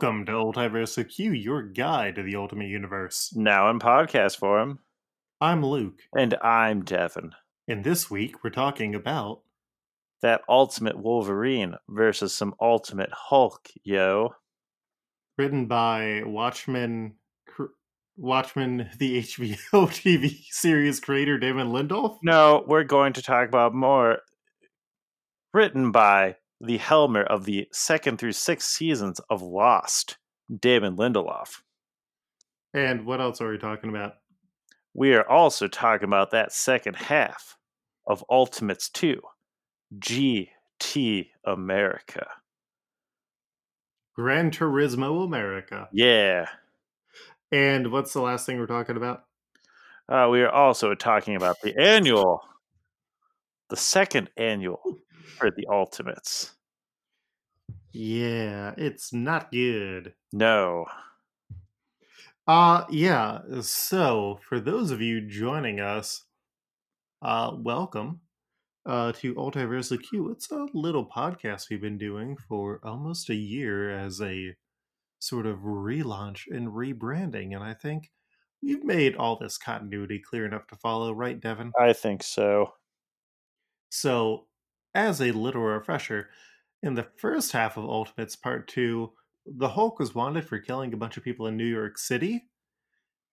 Welcome to Ultiverse Q, your guide to the Ultimate Universe. Now in podcast form. I'm Luke, And I'm Devin. and this week we're talking about That Ultimate Wolverine versus some Ultimate Hulk, yo. written by Watchmen, Watchmen, the HBO TV series creator Damon Lindelof. No, we're going to talk about more written by the helmer of the second through sixth seasons of Lost, Damon Lindelof. And what else are we talking about? We are also talking about that second half of Ultimates 2, GT America. Gran Turismo America. Yeah. And what's the last thing we're talking about? Uh, we are also talking about the annual, the second annual for the Ultimates. Yeah, it's not good. No. Uh yeah, so for those of you joining us, uh welcome uh to Ultiverse Q. It's a little podcast we've been doing for almost a year as a sort of relaunch and rebranding, and I think we've made all this continuity clear enough to follow, right, Devin? I think so. So, as a little refresher, in the first half of Ultimates Part 2, the Hulk was wanted for killing a bunch of people in New York City,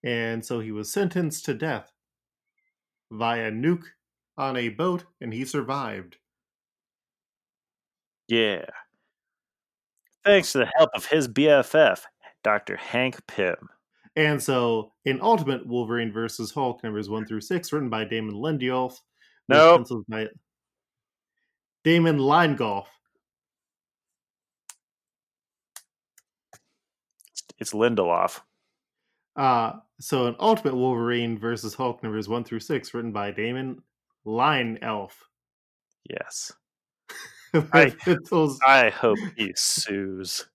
and so he was sentenced to death via nuke on a boat, and he survived. Yeah. Thanks to the help of his BFF, Dr. Hank Pym. And so, in Ultimate Wolverine versus Hulk, numbers 1 through 6, written by Damon Lindelof, Nope. by Damon Linegolf. It's Lindelof. Uh, so, an Ultimate Wolverine versus Hulk, numbers 1 through 6, written by Damon Line Elf. Yes. I. I hope he sues.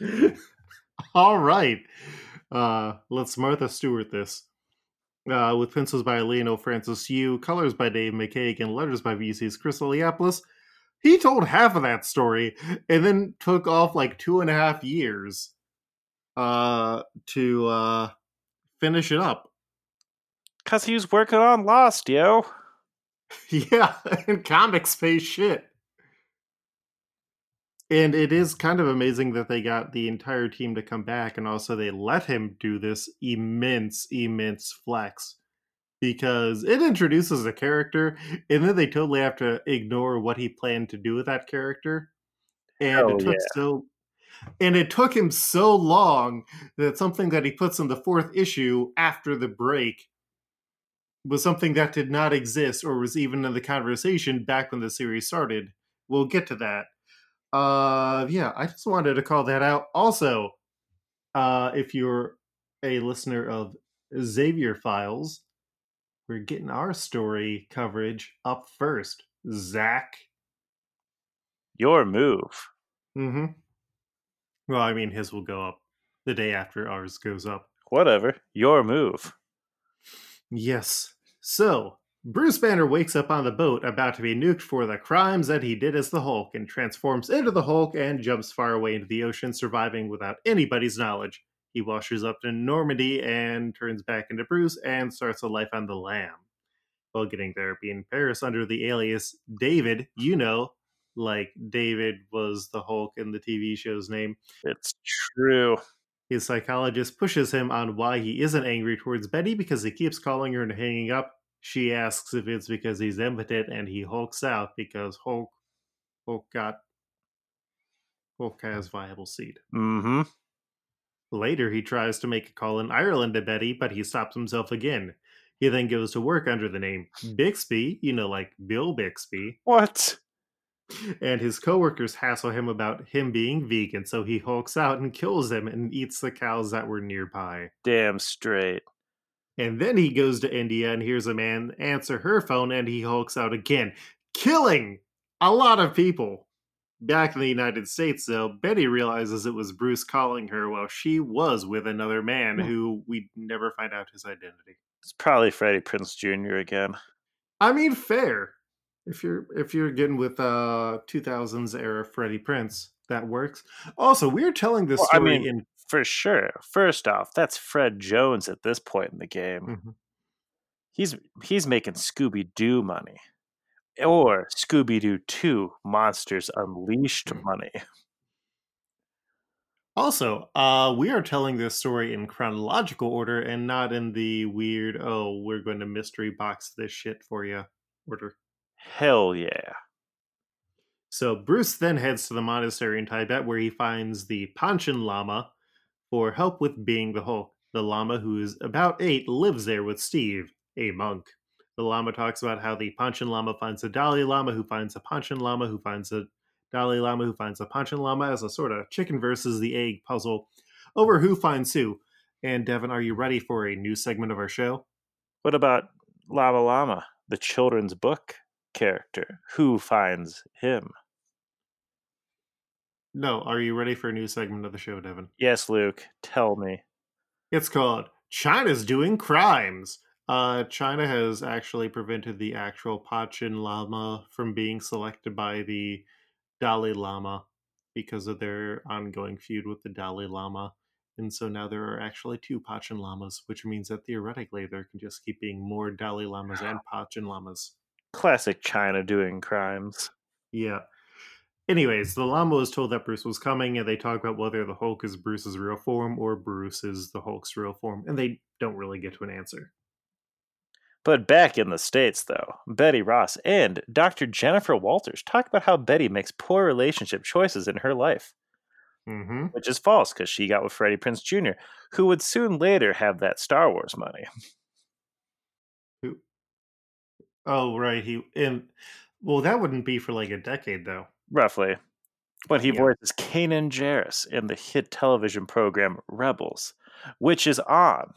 All right. Uh, let's Martha Stewart this. Uh, with pencils by Leinil Francis Yu, colors by Dave McCaig, and letters by VC's Chris Eliopoulos. He told half of that story and then took off like two and a half years uh, to uh, finish it up. Because he was working on Lost, yo. Yeah, in comic space shit. And it is kind of amazing that they got the entire team to come back and also they let him do this immense, immense flex because it introduces a character and then they totally have to ignore what he planned to do with that character. And Hell it took yeah. so and it took him so long that something that he puts in the fourth issue after the break was something that did not exist or was even in the conversation back when the series started. We'll get to that. Uh yeah, I just wanted to call that out. Also, uh if you're a listener of Xavier Files, we're getting our story coverage up first. Zach. Your move. Mm-hmm. Well, I mean his will go up the day after ours goes up. Whatever. Your move. Yes. So, Bruce Banner wakes up on the boat about to be nuked for the crimes that he did as the Hulk and transforms into the Hulk and jumps far away into the ocean, surviving without anybody's knowledge. He washes up in Normandy and turns back into Bruce and starts a life on the lam. While getting therapy in Paris under the alias David, you know, like David was the Hulk in the TV show's name. It's true. His psychologist pushes him on why he isn't angry towards Betty because he keeps calling her and hanging up. She asks if it's because he's impotent and he hulks out because Hulk Hulk got Hulk has viable seed. Mm-hmm. Later he tries to make a call in Ireland to Betty, but he stops himself again. He then goes to work under the name Bixby, you know, like Bill Bixby, What? and his coworkers hassle him about him being vegan, so he hulks out and kills them and eats the cows that were nearby. Damn straight. And then he goes to India and hears a man answer her phone and he hulks out again, killing a lot of people. Back in the United States, though, Betty realizes it was Bruce calling her while she was with another man Hmm. who we never find out his identity. It's probably Freddie Prinze Jr. again. I mean, fair. If you're if you're getting with uh 2000s era Freddie Prinze, that works. Also, we're telling this Well, I story mean, in For sure. First off, that's Fred Jones at this point in the game. Mhm. He's he's making Scooby Doo money. Or Scooby Doo 2 Monsters Unleashed money. Also, uh, we are telling this story in chronological order and not in the weird, oh, we're going to mystery box this shit for you order. Hell yeah. So Bruce then heads to the monastery in Tibet where he finds the Panchen Lama for help with being the Hulk. The Lama, who is about eight, lives there with Steve, a monk. The Lama talks about how the Panchen Lama finds the Dalai Lama, who finds the Panchen Lama, who finds the Dalai Lama, who finds the Panchen Lama as a sort of chicken versus the egg puzzle over who finds who. And Devin, are you ready for a new segment of our show? What about Lama Lama, the children's book character? Who finds him? No, are you ready for a new segment of the show, Devin? Yes, Luke, tell me. It's called China's Doing Crimes. Uh, China has actually prevented the actual Panchen Lama from being selected by the Dalai Lama because of their ongoing feud with the Dalai Lama. And so now there are actually two Panchen Lamas, which means that theoretically there can just keep being more Dalai Lamas and Panchen Lamas. Classic China doing crimes. Yeah. Anyways, the Lama was told that Bruce was coming, and they talk about whether the Hulk is Bruce's real form or Bruce is the Hulk's real form, and they don't really get to an answer. But back in the States, though, Betty Ross and Dr. Jennifer Walters talk about how Betty makes poor relationship choices in her life, Mm-hmm. which is false because she got with Freddie Prinze Jr., who would soon later have that Star Wars money. Oh, right. He and well, that wouldn't be for like a decade, though. roughly. But he Yeah. voices Kanan Jarrus in the hit television program Rebels, which is on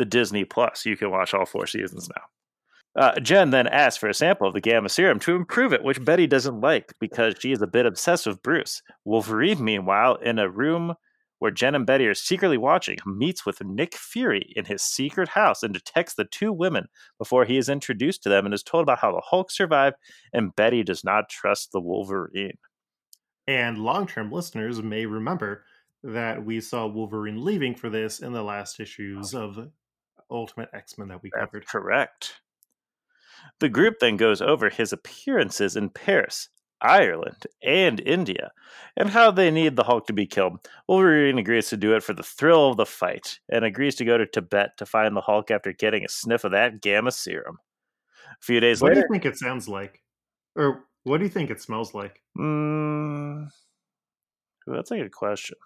the Disney Plus. You can watch all four seasons now. Uh, Jen then asks for a sample of the Gamma Serum to improve it, which Betty doesn't like because she is a bit obsessed with Bruce. Wolverine, meanwhile, in a room where Jen and Betty are secretly watching, meets with Nick Fury in his secret house and detects the two women before he is introduced to them and is told about how the Hulk survived and Betty does not trust the Wolverine. And long-term listeners may remember that we saw Wolverine leaving for this in the last issues of Ultimate X-Men that we That's covered. correct. The group then goes over his appearances in Paris, Ireland, and India, and how they need the Hulk to be killed. Wolverine agrees to do it for the thrill of the fight, and agrees to go to Tibet to find the Hulk after getting a sniff of that gamma serum. A few days later. What do you think it sounds like, or what do you think it smells like? mm, that's a good question.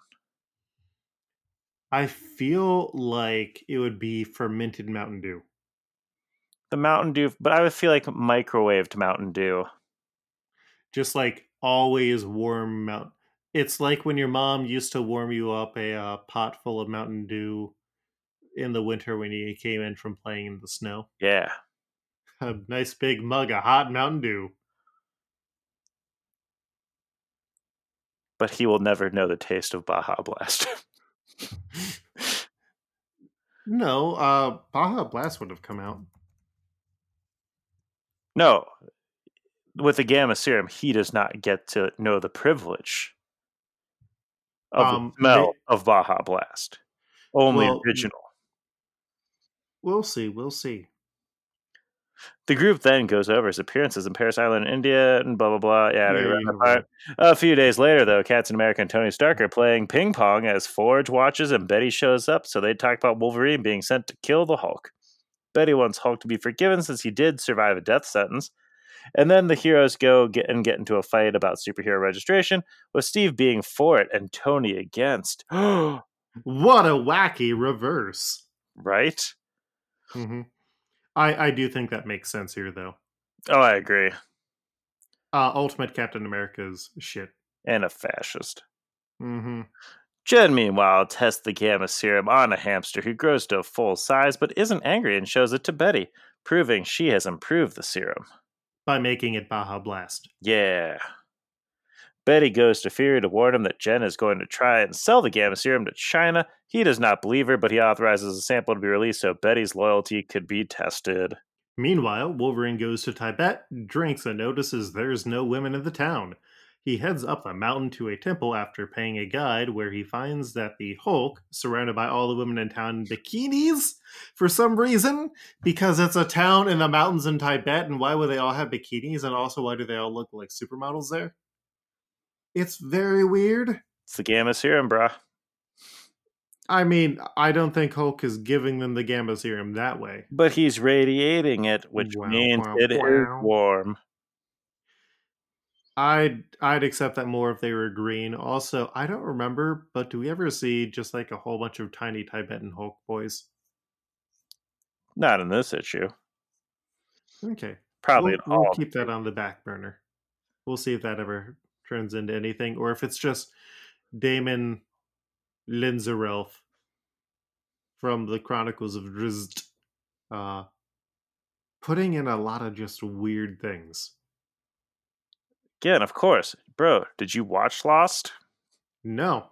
I feel like it would be fermented Mountain Dew. The Mountain Dew, but I would feel like microwaved Mountain Dew. just like always warm Mountain. It's like when your mom used to warm you up a uh, pot full of Mountain Dew in the winter when you came in from playing in the snow. Yeah. A nice big mug of hot Mountain Dew. But he will never know the taste of Baja Blast. No, uh, Baja Blast would have come out. No, with the gamma serum, he does not get to know the privilege of Um, the smell may- of Baja Blast. Only Well, original. We'll see. We'll see. The group then goes over his appearances in Paris Island, India, and blah blah blah. Yeah, we Yeah, read you that know part. A few days later, though, Captain America and Tony Stark are playing ping pong as Forge watches and Betty shows up. So they talk about Wolverine being sent to kill the Hulk. Betty wants Hulk to be forgiven since he did survive a death sentence. And then the heroes go get and get into a fight about superhero registration, with Steve being for it and Tony against. What a wacky reverse. right? hmm I I do think that makes sense here, though. Oh, I agree. Uh, Ultimate Captain America's shit. And a fascist. hmm Jen, meanwhile, tests the gamma serum on a hamster who grows to a full size but isn't angry and shows it to Betty, proving she has improved the serum. By making it Baja Blast. Yeah. Betty goes to Fury to warn him that Jen is going to try and sell the gamma serum to China. He does not believe her, but he authorizes a sample to be released so Betty's loyalty could be tested. Meanwhile, Wolverine goes to Tibet, drinks, and notices there's no women in the town. He heads up the mountain to a temple after paying a guide where he finds that the Hulk, surrounded by all the women in town in bikinis for some reason, because it's a town in the mountains in Tibet, and why would they all have bikinis? And also, why do they all look like supermodels there? It's very weird. It's the Gamma Serum, bruh. I mean, I don't think Hulk is giving them the gamma serum that way. But he's radiating it, which Wow, means wow, it is wow. warm. I'd I'd accept that more if they were green. Also, I don't remember, but do we ever see just like a whole bunch of tiny Tibetan Hulk boys? Not in this issue. Okay, Probably we'll, we'll keep that on the back burner. We'll see if that ever turns into anything, or if it's just Damon Linzerelf from the Chronicles of Drizzt, uh, putting in a lot of just weird things. Again, of course. Bro, did you watch Lost? No,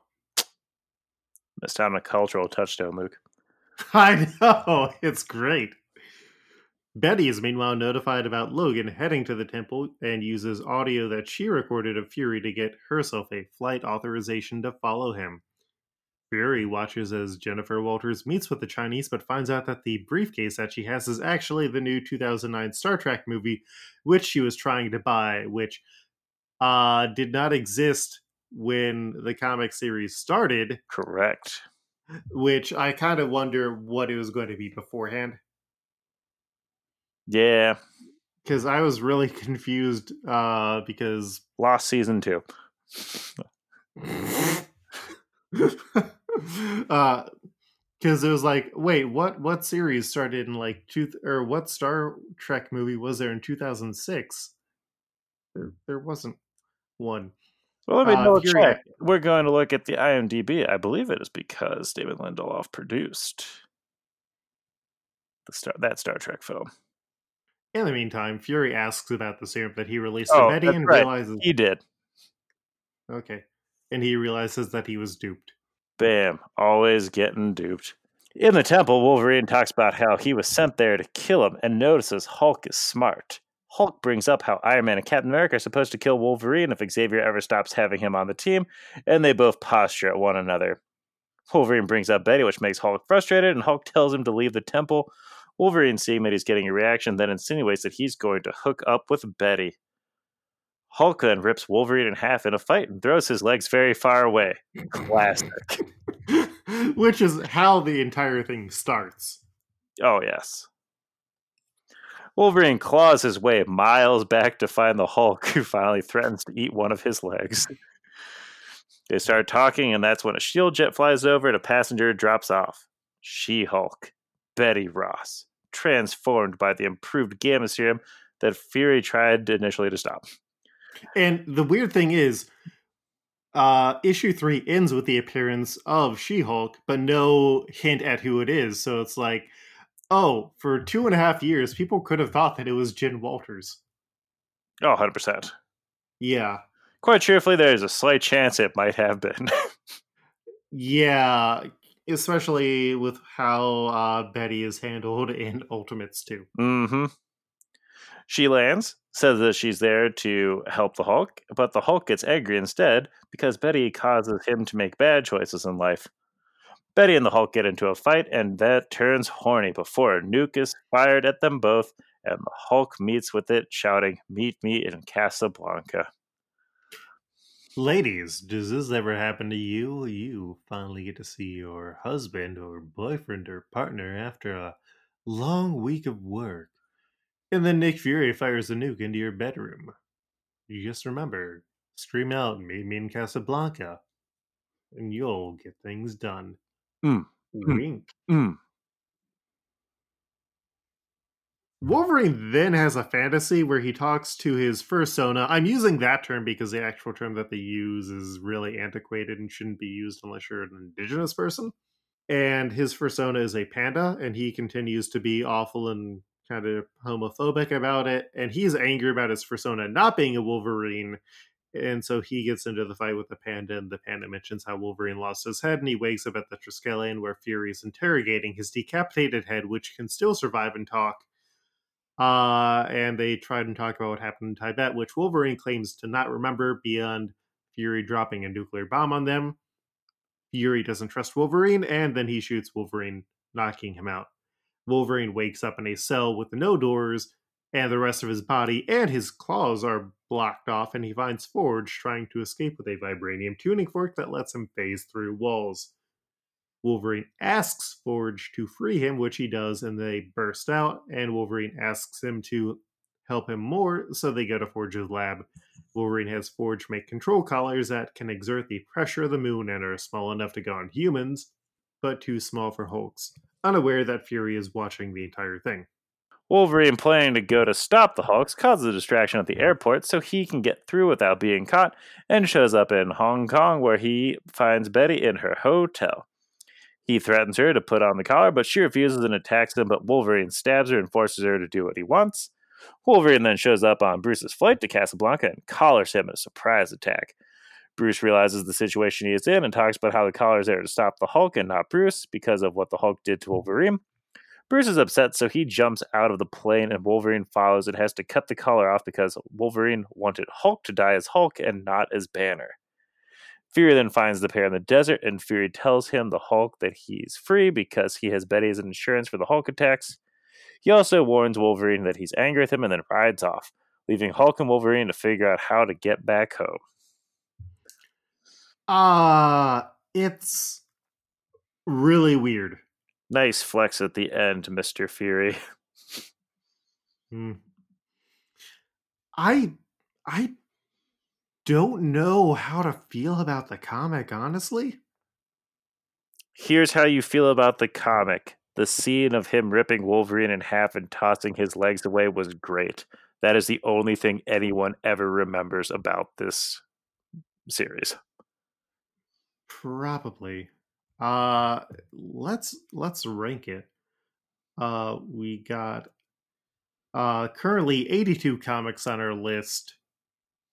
Missed out on a cultural touchstone, Luke. I know it's great. Betty is meanwhile notified about Logan heading to the temple and uses audio that she recorded of Fury to get herself a flight authorization to follow him. Fury watches as Jennifer Walters meets with the Chinese but finds out that the briefcase that she has is actually the new 2009 Star Trek movie, which she was trying to buy, which uh, did not exist when the comic series started, Correct. which I kind of wonder what it was going to be beforehand. Yeah. because I was really confused uh, because Lost season two. uh because it was like wait what what series started in like two or what star trek movie was there in 2006 there, there wasn't one Well, let me Uh, double check. We're going to look at the IMDb. I believe it is because David Lindelof produced the Star that Star Trek film. In the meantime fury asks about the serum that he released Oh, to betty and right. realizes He did. okay and he realizes that he was duped Bam. Always getting duped. In the temple, Wolverine talks about how he was sent there to kill him and notices Hulk is smart. Hulk brings up how Iron Man and Captain America are supposed to kill Wolverine if Xavier ever stops having him on the team, and they both posture at one another. Wolverine brings up Betty, which makes Hulk frustrated, and Hulk tells him to leave the temple. Wolverine, seeing that he's getting a reaction, then insinuates that he's going to hook up with Betty. Hulk then rips Wolverine in half in a fight and throws his legs very far away. Classic. which is how the entire thing starts Oh, yes. Wolverine claws his way miles back to find the Hulk, who finally threatens to eat one of his legs. They start talking, and that's when a shield jet flies over and a passenger drops off. She Hulk, Betty Ross, transformed by the improved gamma serum that Fury tried initially to stop. And the weird thing is, uh, issue three ends with the appearance of She Hulk, but no hint at who it is. So it's like, oh, for two and a half years, people could have thought that it was Jen Walters. Oh, 100%. Yeah. Quite truthfully, there's a slight chance it might have been. Yeah. Especially with how uh, Betty is handled in Ultimates too. Mm-hmm. She lands, says that she's there to help the Hulk, but the Hulk gets angry instead because Betty causes him to make bad choices in life. Betty and the Hulk get into a fight, and that turns horny before a nuke is fired at them both, and the Hulk meets with it, shouting, Meet me in Casablanca. Ladies, does this ever happen to you? You finally get to see your husband or boyfriend or partner after a long week of work. And then Nick Fury fires a nuke into your bedroom. You just remember, scream out, meet me in Casablanca, and you'll get things done. Mm, mm. Wink. Mm. Wolverine then has a fantasy where he talks to his fursona. I'm using that term because the actual term that they use is really antiquated and shouldn't be used unless you're an indigenous person. And his fursona is a panda, and he continues to be awful and kind of homophobic about it. And he's angry about his fursona not being a Wolverine. And so he gets into the fight with the panda, and the panda mentions how Wolverine lost his head, and he wakes up at the Triskelion where Fury is interrogating his decapitated head, which can still survive and talk Uh, and they try and talk about what happened in Tibet, which Wolverine claims to not remember beyond Fury dropping a nuclear bomb on them. Fury doesn't trust Wolverine, and then he shoots Wolverine, knocking him out. Wolverine wakes up in a cell with no doors, and the rest of his body and his claws are blocked off, and he finds Forge trying to escape with a vibranium tuning fork that lets him phase through walls. Wolverine asks Forge to free him, which he does, and they burst out. And Wolverine asks him to help him more, so they go to Forge's lab. Wolverine has Forge make control collars that can exert the pressure of the moon and are small enough to go on humans, but too small for Hulks, unaware that Fury is watching the entire thing. Wolverine planning to go to stop the Hulks causes a distraction at the airport so he can get through without being caught and shows up in Hong Kong where he finds Betty in her hotel. He threatens her to put on the collar, but she refuses and attacks him. But Wolverine stabs her and forces her to do what he wants. Wolverine then shows up on Bruce's flight to Casablanca and collars him in a surprise attack. Bruce realizes the situation he is in and talks about how the collar is there to stop the Hulk and not Bruce because of what the Hulk did to Wolverine. Bruce is upset, so he jumps out of the plane and Wolverine follows and has to cut the collar off because Wolverine wanted Hulk to die as Hulk and not as Banner. Fury then finds the pair in the desert, and Fury tells him, the Hulk, that he's free because he has Betty as an insurance for the Hulk attacks. He also warns Wolverine that he's angry with him and then rides off, leaving Hulk and Wolverine to figure out how to get back home. Ah, uh, it's really weird. Nice flex at the end, Mr. Fury. Hmm. I I don't know how to feel about the comic, honestly. Here's how you feel about the comic. The scene of him ripping Wolverine in half and tossing his legs away was great. That is the only thing anyone ever remembers about this series. Probably. Uh let's let's rank it. Uh we got uh currently 82 comics on our list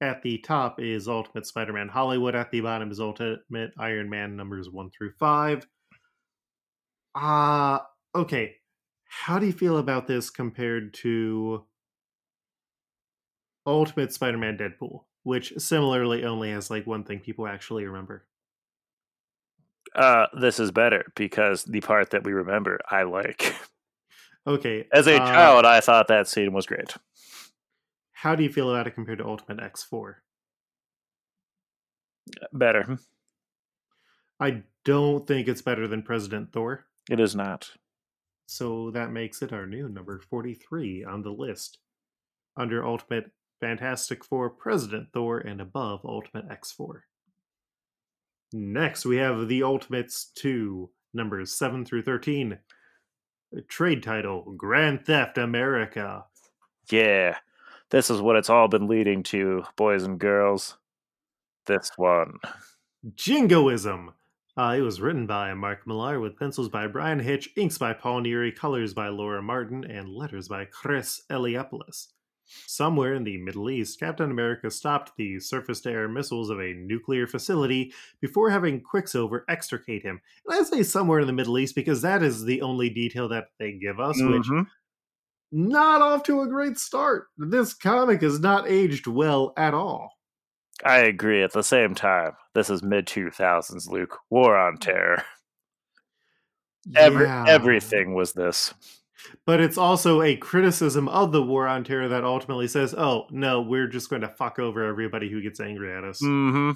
at the top is Ultimate Spider Man Hollywood. At the bottom is Ultimate Iron Man numbers one through five. Uh, okay. How do you feel about this compared to Ultimate Spider Man Deadpool, which similarly only has like one thing people actually remember? Uh, this is better because the part that we remember I like. Okay. As a uh, child, I thought that scene was great. How do you feel about it compared to Ultimate X4? Uh, better. Hmm. I don't think it's better than President Thor. It is not. So that makes it our new number 43 on the list. Under Ultimate Fantastic Four, President Thor, and above Ultimate X4. Next, we have the Ultimates 2, numbers 7 through 13. Trade title Grand Theft America. Yeah, this is what it's all been leading to, boys and girls. This one. Jingoism. Uh, it was written by Mark Millar with pencils by Bryan Hitch, inks by Paul Neary, colors by Laura Martin, and letters by Chris Eliopoulos. Somewhere in the Middle East, Captain America stopped the surface to air missiles of a nuclear facility before having Quicksilver extricate him. And I say somewhere in the Middle East because that is the only detail that they give us, mm-hmm. which not off to a great start. This comic has not aged well at all. I agree. At the same time, this is mid 2000s, Luke. War on Terror. Every, yeah. Everything was this. But it's also a criticism of the War on Terror that ultimately says, oh, no, we're just going to fuck over everybody who gets angry at us. Mm-hmm.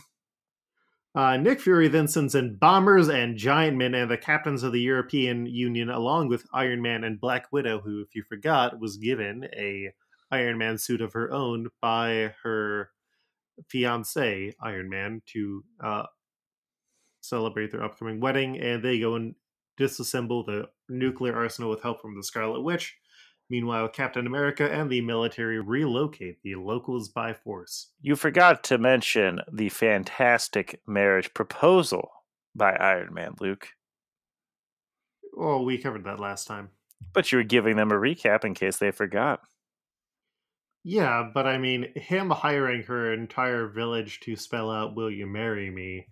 Uh, Nick Fury then sends in bombers and giant men and the captains of the European Union, along with Iron Man and Black Widow, who, if you forgot, was given a Iron Man suit of her own by her fiance Iron Man to uh, celebrate their upcoming wedding, and they go and disassemble the nuclear arsenal with help from the Scarlet Witch. Meanwhile, Captain America and the military relocate the locals by force. You forgot to mention the fantastic marriage proposal by Iron Man, Luke. Oh, we covered that last time. But you were giving them a recap in case they forgot. Yeah, but I mean, him hiring her entire village to spell out, Will you marry me?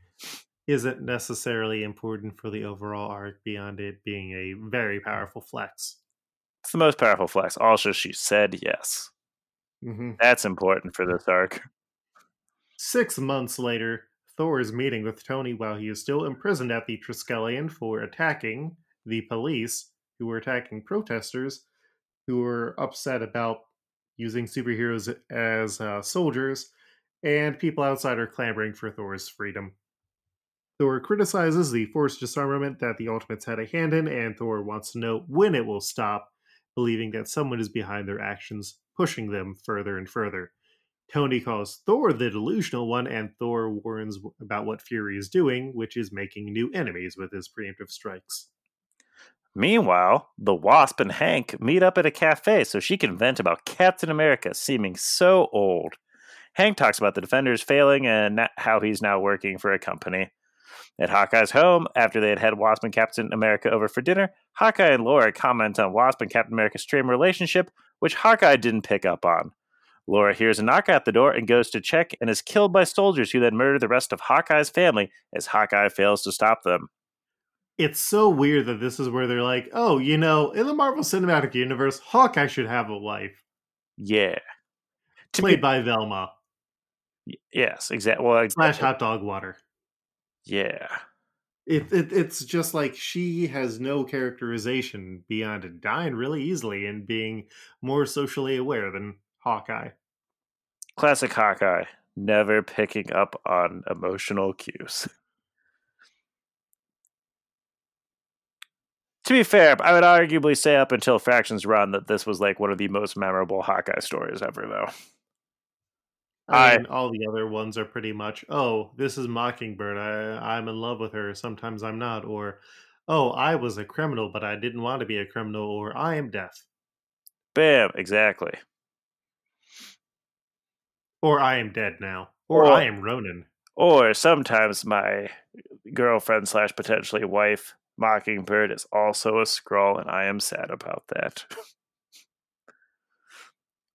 isn't necessarily important for the overall arc beyond it being a very powerful flex. It's the most powerful flex. Also, she said yes. hmm That's important for this arc. Six months later, Thor is meeting with Tony while he is still imprisoned at the Triskelion for attacking the police who were attacking protesters who were upset about using superheroes as uh, soldiers, and people outside are clamoring for Thor's freedom. Thor criticizes the forced disarmament that the Ultimates had a hand in, and Thor wants to know when it will stop, believing that someone is behind their actions, pushing them further and further. Tony calls Thor the delusional one, and Thor warns about what Fury is doing, which is making new enemies with his preemptive strikes. Meanwhile, the Wasp and Hank meet up at a cafe so she can vent about Captain America seeming so old. Hank talks about the Defenders failing and how he's now working for a company. At Hawkeye's home, after they had had Wasp and Captain America over for dinner, Hawkeye and Laura comment on Wasp and Captain America's strained relationship, which Hawkeye didn't pick up on. Laura hears a knock at the door and goes to check and is killed by soldiers who then murder the rest of Hawkeye's family as Hawkeye fails to stop them. It's so weird that this is where they're like, oh, you know, in the Marvel Cinematic Universe, Hawkeye should have a wife. Yeah. To Played be, by Velma, yes, exactly. Well, slash exactly. Hot Dog Water. Yeah. It, it it's just like she has no characterization beyond dying really easily and being more socially aware than Hawkeye. Classic Hawkeye, never picking up on emotional cues. to be fair, I would arguably say up until Fraction's Run that this was like one of the most memorable Hawkeye stories ever, though. I mean, all the other ones are pretty much, oh, this is Mockingbird. I, I'm in love with her. Sometimes I'm not. Or, oh, I was a criminal, but I didn't want to be a criminal. Or, I am deaf. Bam, exactly. Or, I am dead now. Or, Or- I am Ronin. Or sometimes my girlfriend slash potentially wife, Mockingbird, is also a Skrull, and I am sad about that.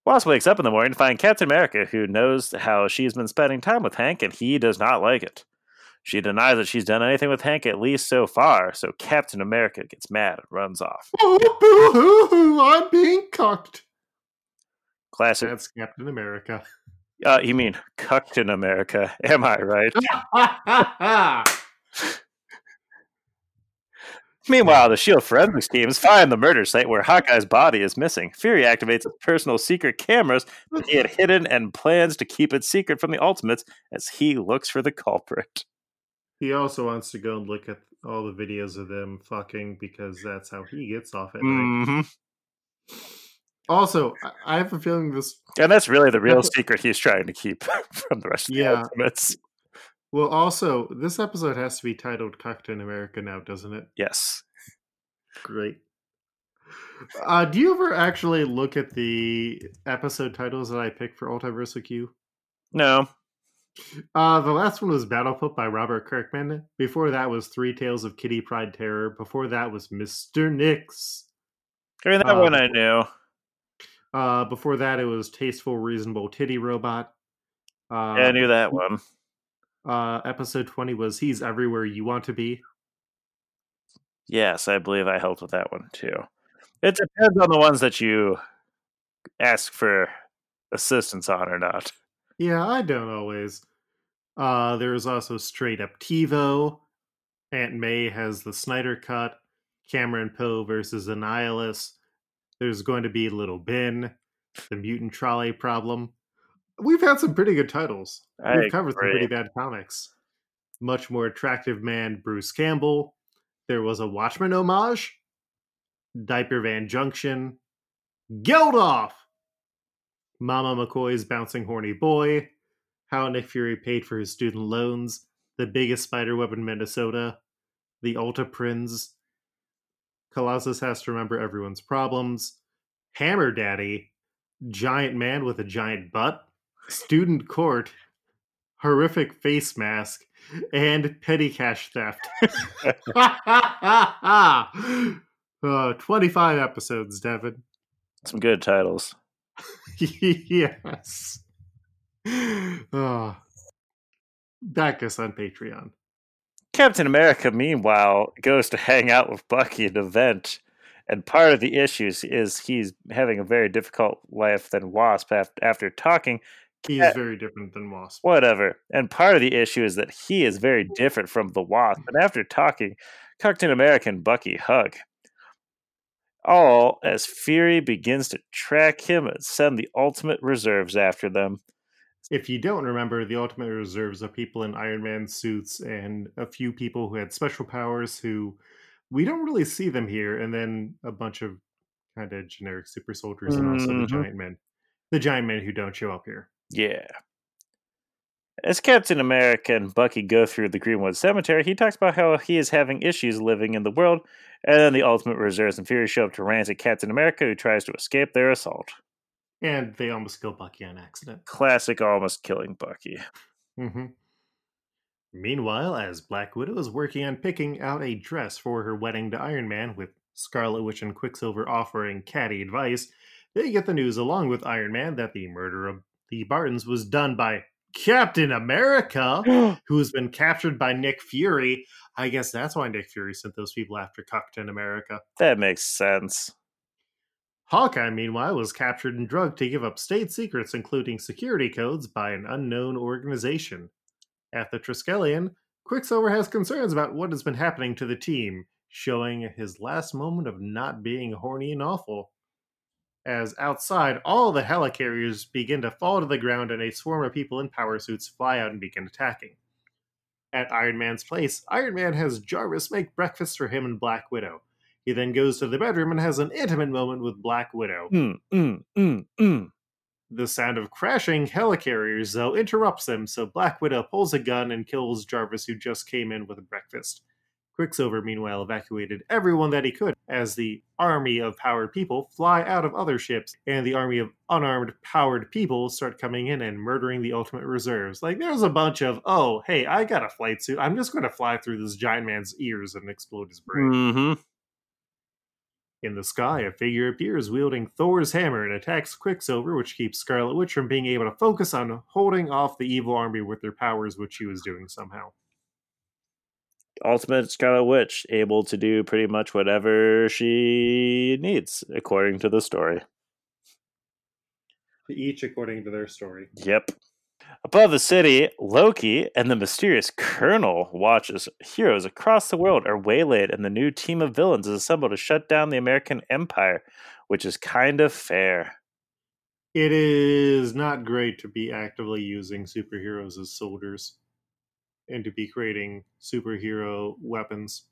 Wasp wakes up in the morning to find Captain America, who knows how she's been spending time with Hank, and he does not like it. She denies that she's done anything with Hank, at least so far, so Captain America gets mad and runs off. Oh, boo hoo hoo, I'm being cucked. Classic. That's Captain America. Uh, you mean Cucked in America? Am I right? Meanwhile, the Shield forensics teams find the murder site where Hawkeye's body is missing. Fury activates his personal secret cameras that he had hidden and plans to keep it secret from the Ultimates as he looks for the culprit. he also wants to go and look at all the videos of them fucking because that's how he gets off at night. hmm Also, I- have a feeling this And that's really the real secret he's trying to keep from the rest of the Yeah. Ultimates. Well, also, this episode has to be titled Captain America now, doesn't it? Yes. Great. Uh, do you ever actually look at the episode titles that I picked for Ultiversal Q? No. Uh, the last one was Battle Foot by Robert Kirkman. Before that was Three Tales of Kitty Pryde Terror. Before that was Mr. Nix. I mean, that Uh, one I knew. Uh, before that, it was Tasteful Reasonable Titty Robot. Uh, Yeah, I knew that one. Uh, episode 20 was He's Everywhere You Want to Be. Yes, I believe I helped with that one too. It depends on the ones that you ask for assistance on or not. Yeah, I don't always. Uh, there's also Straight Up TiVo. Aunt May has the Snyder Cut. Cameron Poe versus Annihilus. There's going to be Little Ben. The Mutant Trolley Problem. We've had some pretty good titles. I We've covered some pretty bad comics. Much more attractive man Bruce Campbell. There was a Watchmen homage. Diaper Van Junction. Geldof! Mama McCoy's Bouncing Horny Boy. How Nick Fury Paid for His Student Loans. The Biggest Spider Web in Minnesota. The Ulta Prince. Colossus Has to Remember Everyone's Problems. Hammer Daddy. Giant Man with a Giant Butt. Student Court. Horrific Face Mask. And Petty Cash Theft. uh, 25 episodes, Devin. Some good titles. yes. Oh. Back us on Patreon. Captain America, meanwhile, goes to hang out with Bucky at an event, And part of the issues is he's having a very difficult life than Wasp after talking. He is eh, very different than Wasp. Whatever. And part of the issue is that he is very hmm. different from the Wasp. Hmm. And after talking, Captain America and Bucky hug. All as Fury begins to track him and send the ultimate reserves after them. If you don't remember, the ultimate reserves are people in Iron Man suits and a few people who had special powers who we don't really see them here, and then a bunch of kind of generic super soldiers and also the mm-hmm. giant men. The giant men who don't show up here. Yeah. As Captain America and Bucky go through the Greenwood Cemetery, he talks about how he is having issues living in the world, and then the Ultimate Reserves and Fury show up to rant at Captain America, who tries to escape their assault. And they almost kill Bucky on accident. Classic almost killing Bucky. Mm-hmm. Meanwhile, as Black Widow is working on picking out a dress for her wedding to Iron Man, with Scarlet Witch and Quicksilver offering catty advice, they get the news along with Iron Man that the murder of the Bartons was done by Captain America, who has been captured by Nick Fury. I guess that's why Nick Fury sent those people after Captain America. that makes sense. Hawkeye, meanwhile, was captured and drugged to give up state secrets, including security codes, by an unknown organization. At the Triskelion, Quicksilver has concerns about what has been happening to the team, showing his last moment of not being horny and awful. As outside, all the helicarriers begin to fall to the ground and a swarm of people in power suits fly out and begin attacking. At Iron Man's place, Iron Man has Jarvis make breakfast for him and Black Widow. He then goes to the bedroom and has an intimate moment with Black Widow. Mm, mm, mm, mm. The sound of crashing helicarriers, though, interrupts them, so Black Widow pulls a gun and kills Jarvis, who just came in with breakfast. Quicksilver, meanwhile, evacuated everyone that he could as the army of powered people fly out of other ships, and the army of unarmed, powered people start coming in and murdering the ultimate reserves. Like, there's a bunch of, oh, hey, I got a flight suit. I'm just going to fly through this giant man's ears and explode his brain. Mm-hmm. In the sky, a figure appears wielding Thor's hammer and attacks Quicksilver, which keeps Scarlet Witch from being able to focus on holding off the evil army with their powers, which she was doing somehow. Ultimate Scarlet Witch, able to do pretty much whatever she needs, according to the story. Each according to their story. Yep. Above the city, Loki and the mysterious Colonel watches heroes across the world are waylaid, and the new team of villains is assembled to shut down the American Empire, which is kind of fair. It is not great to be actively using superheroes as soldiers and to be creating superhero weapons.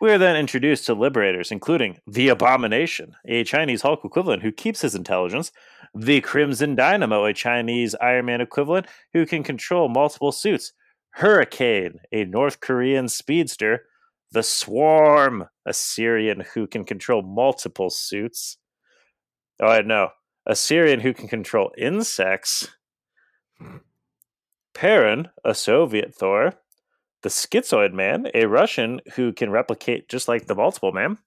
We are then introduced to liberators, including the Abomination, a Chinese Hulk equivalent who keeps his intelligence, the Crimson Dynamo, a Chinese Iron Man equivalent who can control multiple suits, Hurricane, a North Korean speedster, the Swarm, a Syrian who can control multiple suits. Oh, I know. A Syrian who can control insects. Perun, a Soviet Thor, the Schizoid Man, a Russian who can replicate just like the Multiple Man,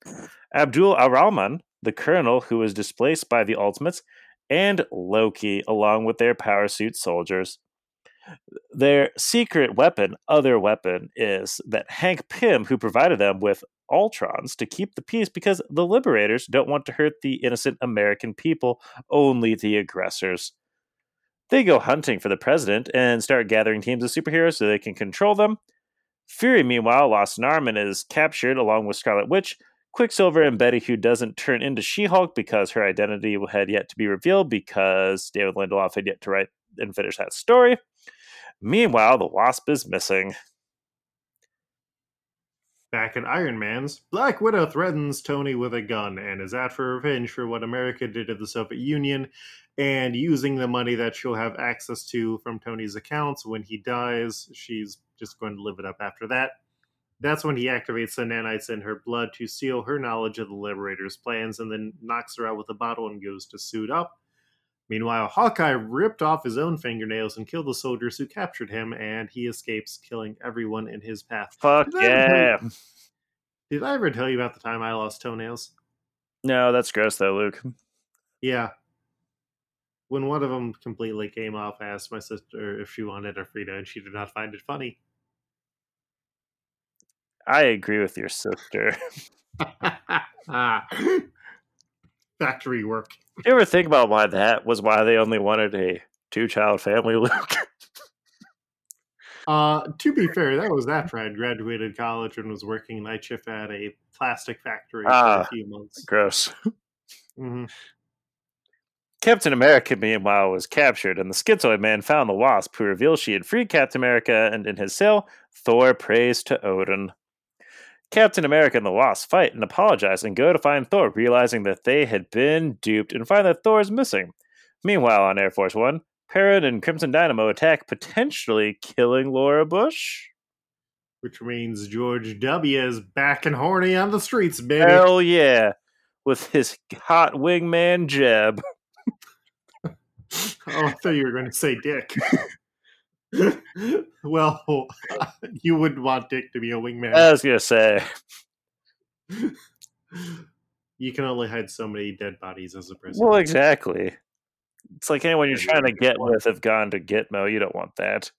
Abdul al-Rahman, the Colonel who was displaced by the Ultimates, and Loki, along with their power suit soldiers. Their secret weapon, other weapon, is that Hank Pym, who provided them with Ultrons to keep the peace because the Liberators don't want to hurt the innocent American people, only the aggressors. They go hunting for the president and start gathering teams of superheroes so they can control them. Fury, meanwhile, lost an arm and is captured along with Scarlet Witch, Quicksilver, and Betty, who doesn't turn into She Hulk because her identity had yet to be revealed because David Lindelof had yet to write and finish that story. Meanwhile, the Wasp is missing. Back at Iron Man's, Black Widow threatens Tony with a gun and is out for revenge for what America did to the Soviet Union and using the money that she'll have access to from Tony's accounts when he dies. She's just going to live it up after that. That's when he activates the nanites in her blood to seal her knowledge of the Liberator's plans and then knocks her out with a bottle and goes to suit up. Meanwhile, Hawkeye ripped off his own fingernails and killed the soldiers who captured him, and he escapes, killing everyone in his path. Fuck Did yeah. you- Did I ever tell you about the time I lost toenails? No, that's gross though, Luke. Yeah. When one of them completely came off, I asked my sister if she wanted a Frida, and she did not find it funny. I agree with your sister. Factory work. You ever think about why that was why they only wanted a two child family, Luke? Uh, to be fair, that was after I had graduated college and was working night shift at a plastic factory for Ah. a few months. Gross. hmm Captain America, meanwhile, was captured, and the Schizoid Man found the Wasp, who revealed she had freed Captain America, and in his cell, Thor prays to Odin. Captain America and the Wasp fight and apologize and go to find Thor, realizing that they had been duped and find that Thor is missing. Meanwhile, on Air Force One, Perun and Crimson Dynamo attack, potentially killing Laura Bush. Which means George W. is back and horny on the streets, baby. Hell yeah, with his hot wingman Jeb. Oh, I thought you were going to say Dick. well, you wouldn't want Dick to be a wingman. I was gonna say, you can only hide so many dead bodies as a prisoner. well, exactly. It's like anyone you're trying to get with have gone to Gitmo. You don't want that.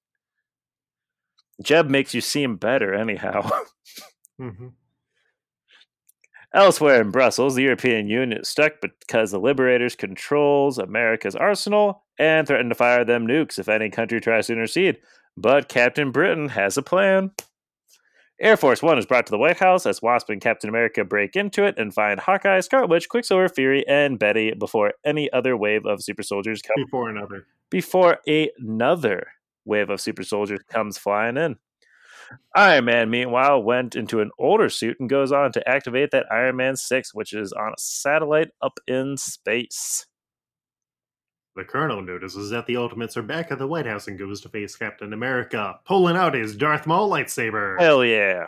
Jeb makes you seem better, anyhow. Mhm. Elsewhere in Brussels, the European Union is stuck because the Liberators controls America's arsenal and threaten to fire them nukes if any country tries to intercede. But Captain Britain has a plan. Air Force One is brought to the White House as Wasp and Captain America break into it and find Hawkeye, Scarlet Witch, Quicksilver, Fury, and Betty before any other wave of super soldiers come. Before another. Before another wave of super soldiers comes flying in. Iron Man, meanwhile, went into an older suit and goes on to activate that Iron Man 6, which is on a satellite up in space. The Colonel notices that the Ultimates are back at the White House and goes to face Captain America, pulling out his Darth Maul lightsaber. Hell yeah.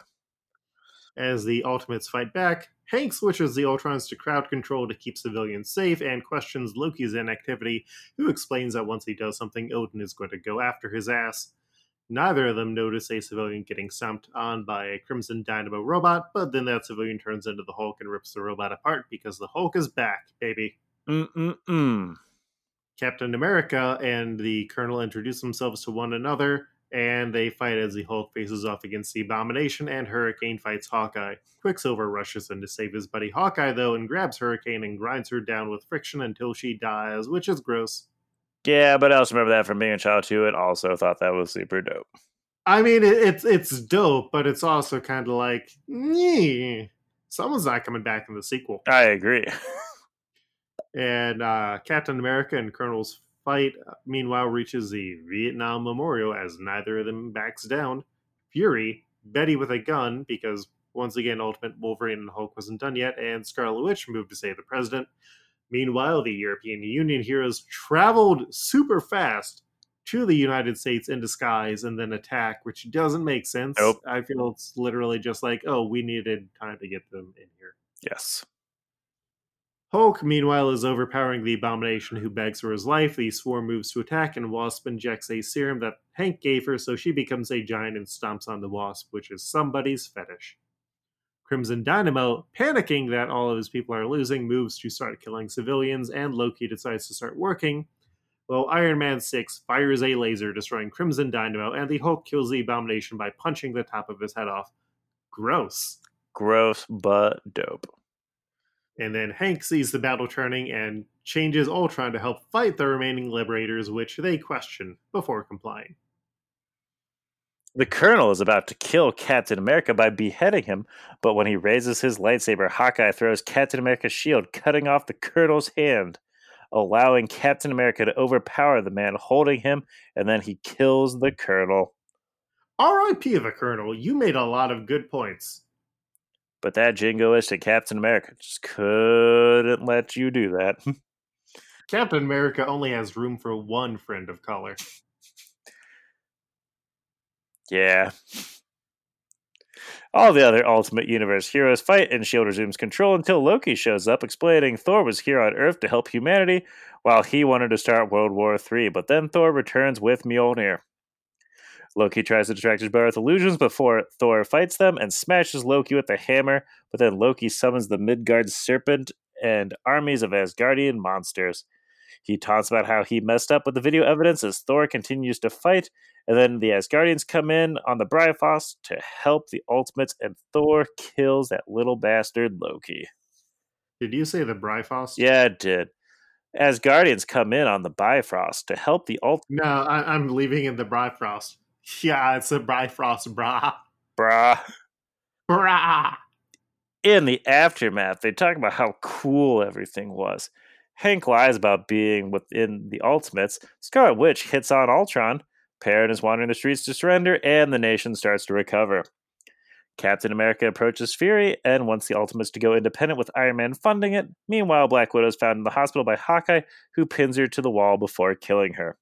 As the Ultimates fight back, Hank switches the Ultrons to crowd control to keep civilians safe and questions Loki's inactivity, who explains that once he does something, Odin is going to go after his ass. Neither of them notice a civilian getting stomped on by a Crimson Dynamo robot, but then that civilian turns into the Hulk and rips the robot apart because the Hulk is back, baby. Mm-mm-mm. Captain America and the Colonel introduce themselves to one another, and they fight as the Hulk faces off against the Abomination, and Hurricane fights Hawkeye. Quicksilver rushes in to save his buddy Hawkeye, though, and grabs Hurricane and grinds her down with friction until she dies, which is gross. Yeah, but I also remember that from being a child too, and also thought that was super dope. I mean, it's it's dope, but it's also kind of like, "Nyeh, someone's not coming back in the sequel. I agree. And uh, Captain America and Colonel's fight, uh, meanwhile, reaches the Vietnam Memorial as neither of them backs down. Fury, Betty with a gun, because once again, Ultimate Wolverine and Hulk wasn't done yet, and Scarlet Witch moved to save the president. Meanwhile, the European Union heroes traveled super fast to the United States in disguise and then attack, which doesn't make sense. Nope. I feel it's literally just like, oh, we needed time to get them in here. yes. Hulk, meanwhile, is overpowering the Abomination, who begs for his life. The Swarm moves to attack, and Wasp injects a serum that Hank gave her, so she becomes a giant and stomps on the Wasp, which is somebody's fetish. Crimson Dynamo, panicking that all of his people are losing, moves to start killing civilians, and Loki decides to start working. Well, Iron Man 6 fires a laser, destroying Crimson Dynamo, and the Hulk kills the Abomination by punching the top of his head off. Gross. Gross but dope. And then Hank sees the battle turning and changes Ultron to help fight the remaining Liberators, which they question before complying. The Colonel is about to kill Captain America by beheading him, but when he raises his lightsaber, Hawkeye throws Captain America's shield, cutting off the Colonel's hand, allowing Captain America to overpower the man holding him, and then he kills the Colonel. R.I.P. Of the Colonel, you made a lot of good points. But that jingoistic Captain America just couldn't let you do that. Captain America only has room for one friend of color. yeah. All the other Ultimate Universe heroes fight, and S.H.I.E.L.D. resumes control until Loki shows up, explaining Thor was here on Earth to help humanity while he wanted to start World War III. But then Thor returns with Mjolnir. Loki tries to distract his brother with illusions before Thor fights them and smashes Loki with a hammer, but then Loki summons the Midgard serpent and armies of Asgardian monsters. He taunts about how he messed up with the video evidence as Thor continues to fight, and then the Asgardians come in on the Bifrost to help the Ultimates, and Thor kills that little bastard Loki. Did you say the Bifrost? Yeah, it did. Asgardians come in on the Bifrost to help the Ultimates. No, I, am leaving in the Bifrost. Yeah, it's a Bifrost, brah. Brah. Brah. In the aftermath, they talk about how cool everything was. Hank lies about being within the Ultimates. Scarlet Witch hits on Ultron. Perun is wandering the streets to surrender, and the nation starts to recover. Captain America approaches Fury and wants the Ultimates to go independent with Iron Man funding it. Meanwhile, Black Widow is found in the hospital by Hawkeye, who pins her to the wall before killing her.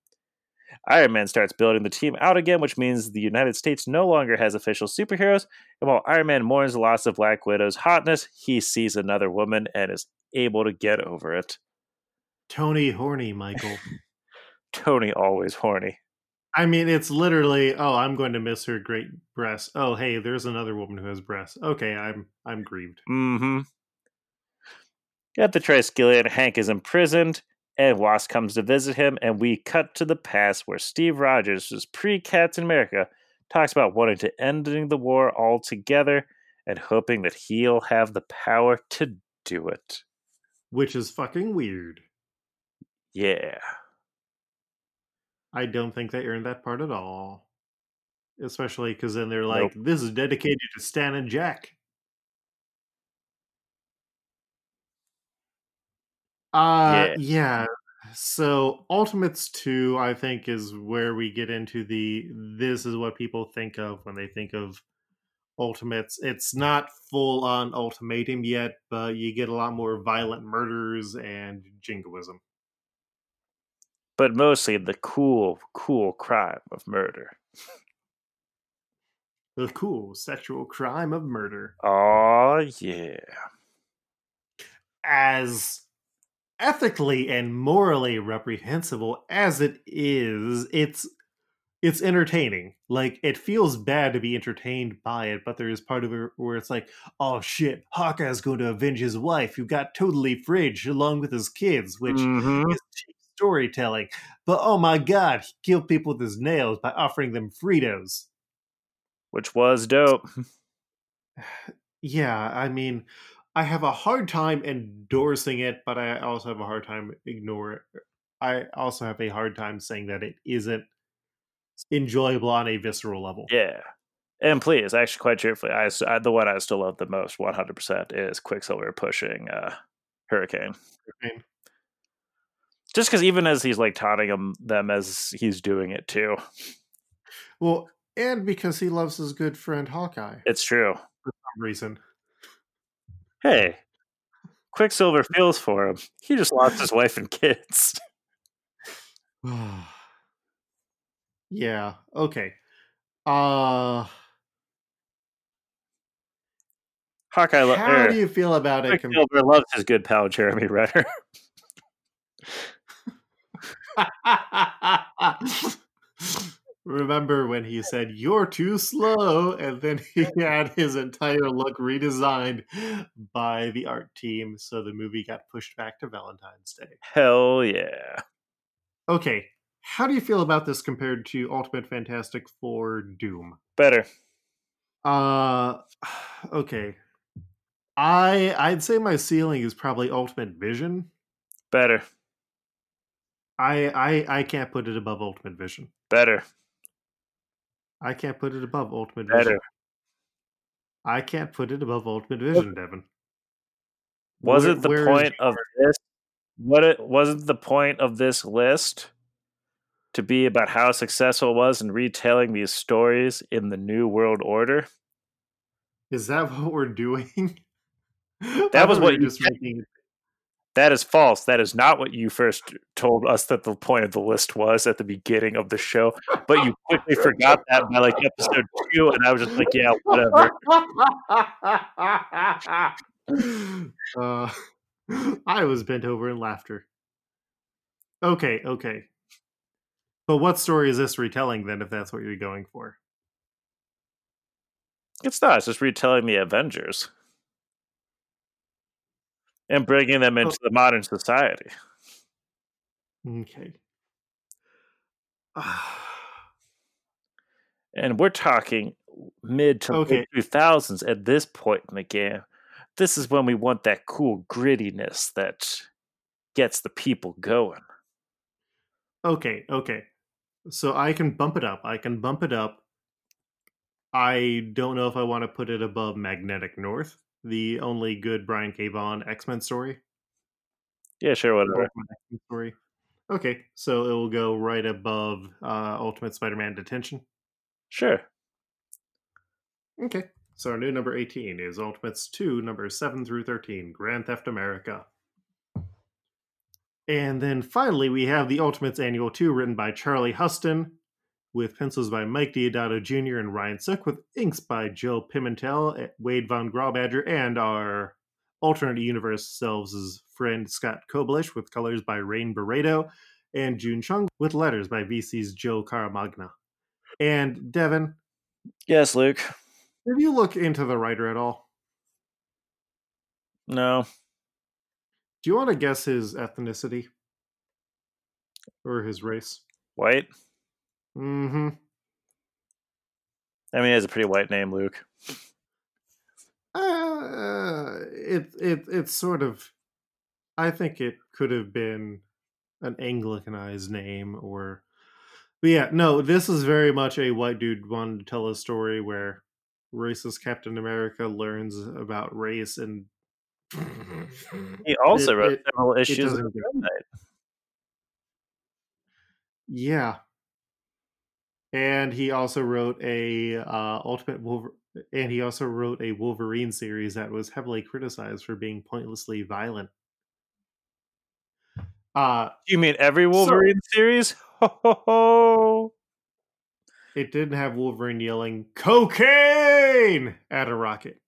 Iron Man starts building the team out again, which means the United States no longer has official superheroes. And while Iron Man mourns the loss of Black Widow's hotness, he sees another woman and is able to get over it. Tony horny, Michael. Tony always horny. I mean, it's literally, oh, I'm going to miss her great breasts. Oh, hey, there's another woman who has breasts. Okay, I'm I'm grieved. Mm-hmm. At the Triskelion, Hank is imprisoned, and Wasp comes to visit him, and we cut to the past where Steve Rogers, who's pre-Captain America, talks about wanting to ending the war altogether and hoping that he'll have the power to do it. Which is fucking weird. Yeah. I don't think they earned that part at all. Especially because then they're like, nope. this is dedicated to Stan and Jack. Uh, yeah. yeah. So Ultimates 2, I think, is where we get into the this is what people think of when they think of Ultimates. It's not full on ultimatum yet, but you get a lot more violent murders and jingoism but mostly the cool, cool crime of murder. The cool sexual crime of murder. Oh, yeah. As ethically and morally reprehensible as it is, it's it's entertaining. Like it feels bad to be entertained by it, but there is part of it where it's like, oh shit, Hawkeye's going to avenge his wife who got totally fridged along with his kids, which mm-hmm. is storytelling. But oh my god, he killed people with his nails by offering them Fritos. Which was dope. yeah, I mean, I have a hard time endorsing it, but I also have a hard time ignore I also have a hard time saying that it isn't enjoyable on a visceral level. Yeah. And please, actually, quite truthfully, I, I, the one I still love the most, 100%, is Quicksilver pushing uh, Hurricane. Hurricane. Just because even as he's like taunting him, them as he's doing it too. Well, and because he loves his good friend Hawkeye. It's true. For some reason. Hey, Quicksilver feels for him. He just lost his wife and kids. yeah. Okay. Uh Hawkeye. Lo- How er, do you feel about it? Quicksilver loves his good pal Jeremy Renner. Remember when he said, You're too slow? And then he had his entire look redesigned by the art team. So the movie got pushed back to Valentine's Day. Hell yeah. Okay. How do you feel about this compared to Ultimate Fantastic Four Doom? Better. Uh okay. I I'd say my ceiling is probably Ultimate Vision. Better. I I I can't put it above Ultimate Vision. Better. I can't put it above Ultimate Better. Vision. I can't put it above Ultimate Vision, Devin. Wasn't the point of this what it wasn't the point of this list to be about how successful it was in retelling these stories in the new world order? Is that what we're doing? That was what you just making that is false. That is not what you first told us that the point of the list was at the beginning of the show. But you quickly forgot that by like episode two, and I was just like, yeah, whatever. Uh, I was bent over in laughter. Okay, okay. But what story is this retelling then, if that's what you're going for? It's not. It's just retelling the Avengers and bringing them oh. into oh. the modern society. Okay. and we're talking mid to Okay. late 2000s at this point in the game. This is when we want that cool grittiness that gets the people going. Okay, okay. So I can bump it up. I can bump it up. I don't know if I want to put it above Magnetic North, the only good Brian K. Vaughan X Men story. Yeah, sure, whatever. Story. Okay, so it will go right above uh, Ultimate Spider-Man Detention. Sure. Okay, so our new number eighteen is Ultimates two, numbers seven through thirteen, Grand Theft America. And then finally, we have the Ultimates Annual 2, written by Charlie Huston, with pencils by Mike Deodato Jr. and Ryan Sook, with inks by Joe Pimentel, eh, Wade Von Grawbadger, and our alternate universe selves' friend Scott Koblish, with colors by Rain Beredo, and June Chung, with letters by VC's Joe Caramagna. And Devin, Yes, Luke. did you look into the writer at all? No. Do you want to guess his ethnicity? Or his race? White? Mm-hmm. I mean, has a pretty white name, Luke. Uh, it it it's sort of. I think it could have been an Anglicanized name, or. But yeah, no. This is very much a white dude wanting to tell a story where racist Captain America learns about race and. He also It- wrote it- several issues of Moon Knight. Yeah. And he also wrote a uh, Ultimate Wolver- and he also wrote a Wolverine series that was heavily criticized for being pointlessly violent. Uh You mean every Wolverine series? Ho ho ho! it didn't have Wolverine yelling cocaine at a rocket.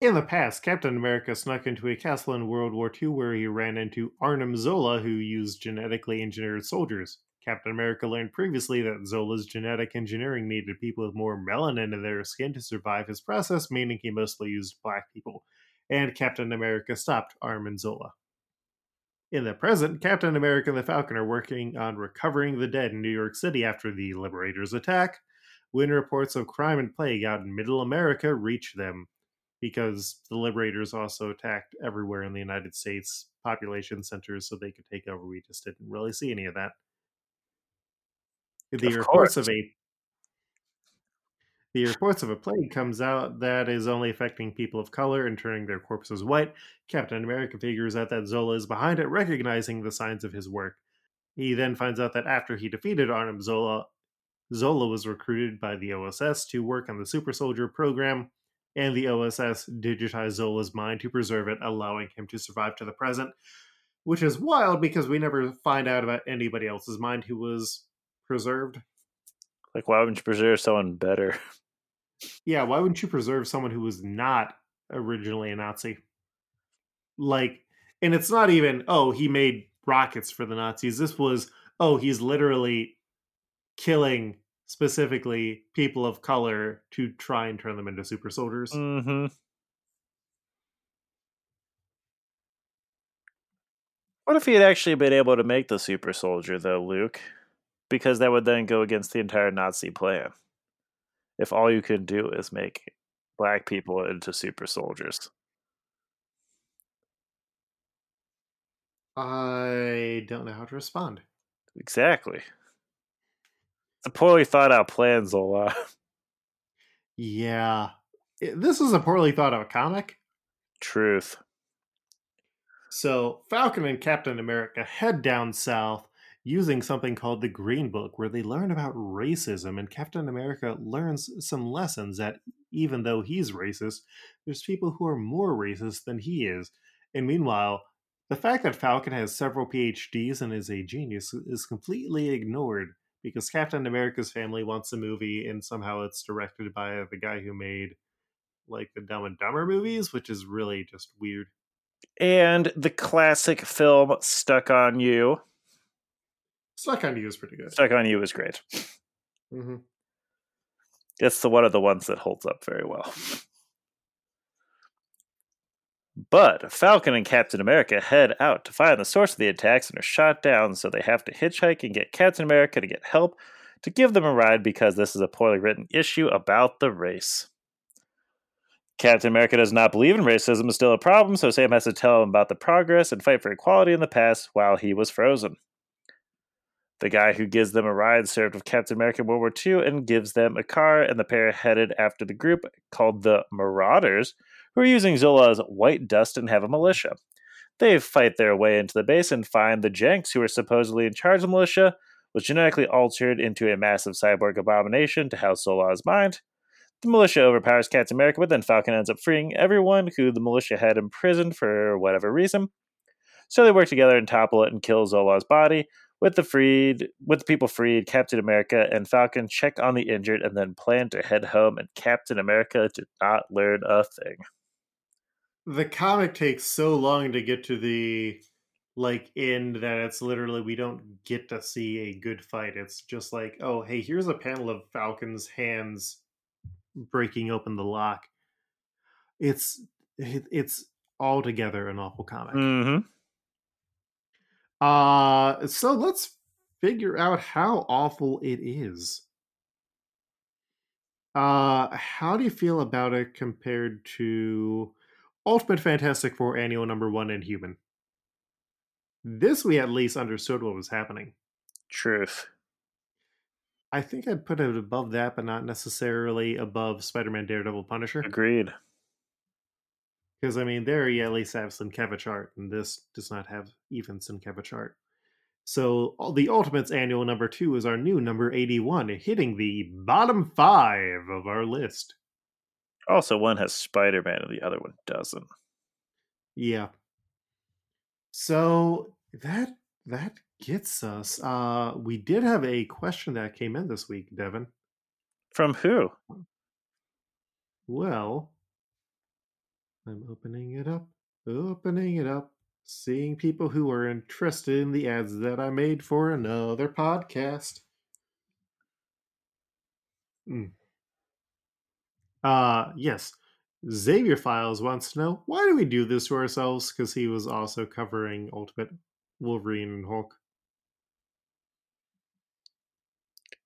In the past, Captain America snuck into a castle in World War II where he ran into Arnim Zola, who used genetically engineered soldiers. Captain America learned previously that Zola's genetic engineering needed people with more melanin in their skin to survive his process, meaning he mostly used black people. And Captain America stopped Arnim Zola. In the present, Captain America and the Falcon are working on recovering the dead in New York City after the Liberators' attack. When reports of crime and plague out in Middle America reach them, because the Liberators also attacked everywhere in the United States population centers so they could take over. We just didn't really see any of that. The Of reports course. of a the reports of a plague comes out that is only affecting people of color and turning their corpses white. Captain America figures out that Zola is behind it, recognizing the signs of his work. He then finds out that after he defeated Arnim Zola, Zola was recruited by the OSS to work on the Super Soldier program, and the OSS digitized Zola's mind to preserve it, allowing him to survive to the present. Which is wild because we never find out about anybody else's mind who was preserved. Like, why wouldn't you preserve someone better? Yeah, why wouldn't you preserve someone who was not originally a Nazi? Like, and it's not even, oh, he made rockets for the Nazis. This was, oh, he's literally killing specifically people of color to try and turn them into super soldiers. Mm-hmm. What if he had actually been able to make the super soldier, though, Luke? Because that would then go against the entire Nazi plan. If all you can do is make black people into super soldiers. I don't know how to respond. Exactly. It's a poorly thought out plan, Zola. Yeah. This is a poorly thought out comic. Truth. So Falcon and Captain America head down south using something called the Green Book, where they learn about racism, and Captain America learns some lessons that even though he's racist, there's people who are more racist than he is. And meanwhile, the fact that Falcon has several PhDs and is a genius is completely ignored because Captain America's family wants a movie, and somehow it's directed by the guy who made like the Dumb and Dumber movies, which is really just weird. And the classic film Stuck on You. Stuck on You is pretty good. Stuck on You is great. Mm-hmm. It's the one of the ones that holds up very well. But Falcon and Captain America head out to find the source of the attacks and are shot down, so they have to hitchhike and get Captain America to get help to give them a ride because this is a poorly written issue about the race. Captain America does not believe in racism is still a problem, so Sam has to tell him about the progress and fight for equality in the past while he was frozen. The guy who gives them a ride served with Captain America in World War II and gives them a car, and the pair headed after the group called the Marauders, who are using Zola's white dust and have a militia. They fight their way into the base and find the Jenks, who are supposedly in charge of the militia, was genetically altered into a massive cyborg abomination to house Zola's mind. The militia overpowers Captain America, but then Falcon ends up freeing everyone who the militia had imprisoned for whatever reason. So they work together and topple it and kill Zola's body. With the freed, with the people freed, Captain America and Falcon check on the injured and then plan to head home. And Captain America did not learn a thing. The comic takes so long to get to the like end that it's literally we don't get to see a good fight. It's just like, oh, hey, here's a panel of Falcon's hands breaking open the lock. It's it's altogether an awful comic. Mm-hmm. Uh so let's figure out how awful it is. Uh how do you feel about it compared to Ultimate Fantastic Four Annual Number One and Human? This we at least understood what was happening. Truth. I think I'd put it above that, but not necessarily above Spider-Man, Daredevil, Punisher. Agreed. Because I mean, there you at least have Sienkiewicz art, and this does not have even Sienkiewicz art. So the Ultimates Annual number two is our new number eighty-one, hitting the bottom five of our list. Also, one has Spider-Man and the other one doesn't. Yeah. So that that gets us. Uh, we did have a question that came in this week, Devin. From who? Well, I'm opening it up, opening it up, seeing people who are interested in the ads that I made for another podcast. Mm. Uh, yes. Xavier Files wants to know why do we do this to ourselves? Because he was also covering Ultimate Wolverine and Hulk.